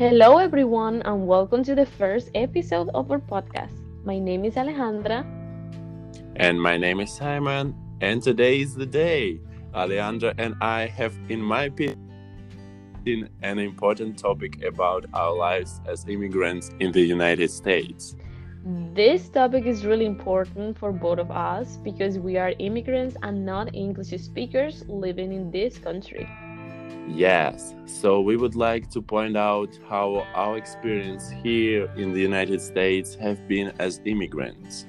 Hello, everyone, and welcome to the first episode of our podcast. My name is Alejandra. And my name is Simon, and today is the day. Alejandra and I have, in my opinion, an important topic about our lives as immigrants in the United States. This topic is really important for both of us because we are immigrants and not English speakers living in this country. Yes, so we would like to point out how our experience here in the United States have been as immigrants.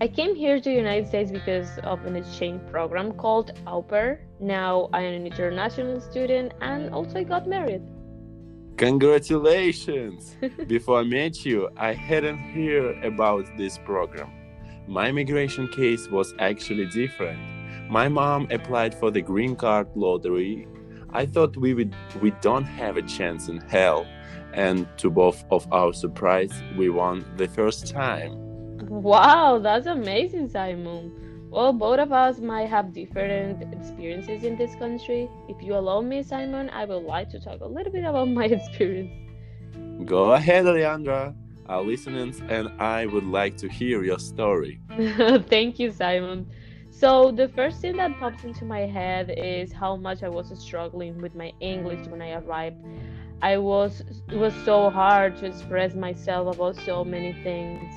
I came here to the United States because of an exchange program called Au Pair. Now I am an international student and also I got married. Congratulations! Before I met you, I hadn't heard about this program. My immigration case was actually different. My mom applied for the green card lottery I thought we would we don't have a chance in hell, and to both of our surprise, we won the first time. Wow, that's amazing, Simon. Well, both of us might have different experiences in this country. If you allow me, Simon, I would like to talk a little bit about my experience. Go ahead, Leandra. Our listeners and I would like to hear your story. Thank you, Simon. So the first thing that pops into my head is how much I was struggling with my English when I arrived. I was it was so hard to express myself about so many things.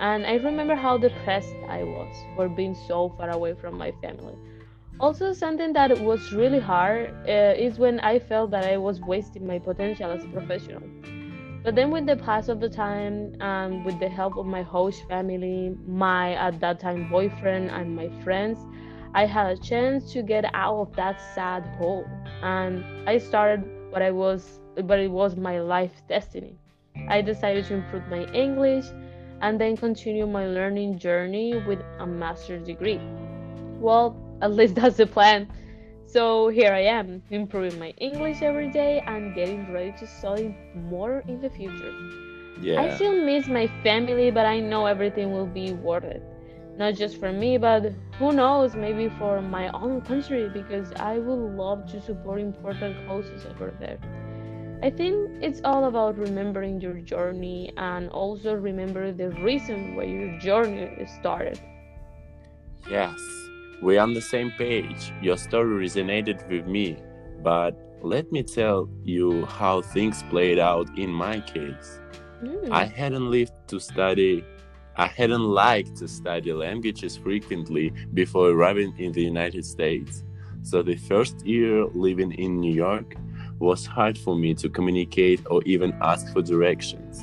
And I remember how depressed I was for being so far away from my family. Also, something that was really hard uh, is when I felt that I was wasting my potential as a professional. But then, with the pass of the time, and with the help of my host family, my at that time boyfriend, and my friends, I had a chance to get out of that sad hole. And I started what I was, but it was my life destiny. I decided to improve my English and then continue my learning journey with a master's degree. Well, at least that's the plan. So here I am, improving my English every day and getting ready to study more in the future. Yeah. I still miss my family, but I know everything will be worth it. Not just for me, but who knows, maybe for my own country because I would love to support important causes over there. I think it's all about remembering your journey and also remember the reason why your journey started. Yes, we're on the same page. Your story resonated with me, but let me tell you how things played out in my case. Mm. I hadn't lived to study, I hadn't liked to study languages frequently before arriving in the United States. So the first year living in New York was hard for me to communicate or even ask for directions.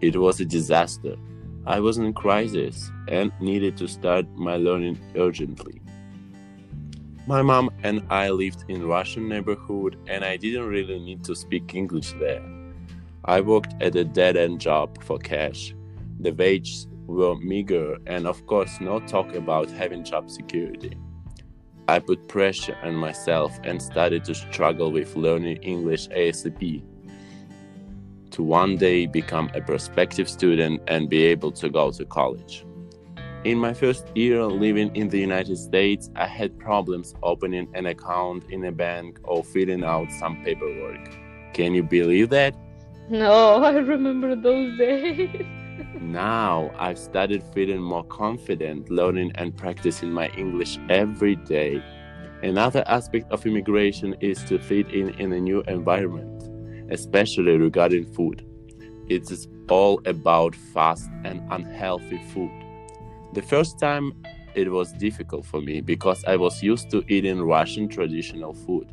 It was a disaster I was in crisis and needed to start my learning urgently. My mom and I lived in Russian neighborhood and I didn't really need to speak English there. I worked at a dead-end job for cash. The wages were meager and of course no talk about having job security. I put pressure on myself and started to struggle with learning English ASAP to one day become a prospective student and be able to go to college. In my first year living in the United States, I had problems opening an account in a bank or filling out some paperwork. Can you believe that? No, I remember those days. now I've started feeling more confident, learning and practicing my English every day. Another aspect of immigration is to fit in in a new environment especially regarding food. It is all about fast and unhealthy food. The first time it was difficult for me because I was used to eating Russian traditional food.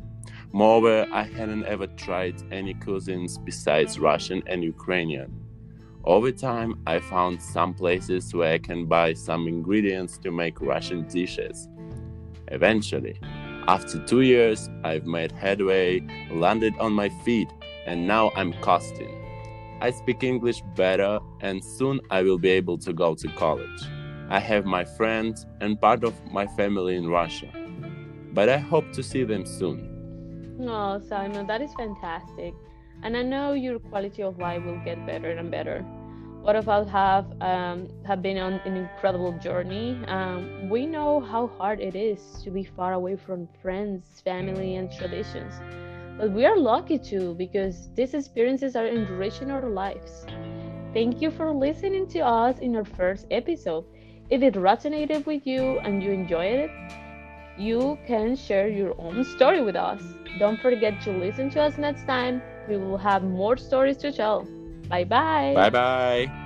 Moreover, I hadn't ever tried any cuisines besides Russian and Ukrainian. Over time, I found some places where I can buy some ingredients to make Russian dishes. Eventually, after two years, I've made headway, landed on my feet, and now I'm costing. I speak English better, and soon I will be able to go to college. I have my friends and part of my family in Russia, but I hope to see them soon. Oh, Simon, that is fantastic. And I know your quality of life will get better and better. What of us have um, have been on an incredible journey. Um, we know how hard it is to be far away from friends, family, and traditions. But we are lucky too because these experiences are enriching our lives. Thank you for listening to us in our first episode. If it resonated with you and you enjoyed it, you can share your own story with us. Don't forget to listen to us next time. We will have more stories to tell. Bye bye. Bye bye.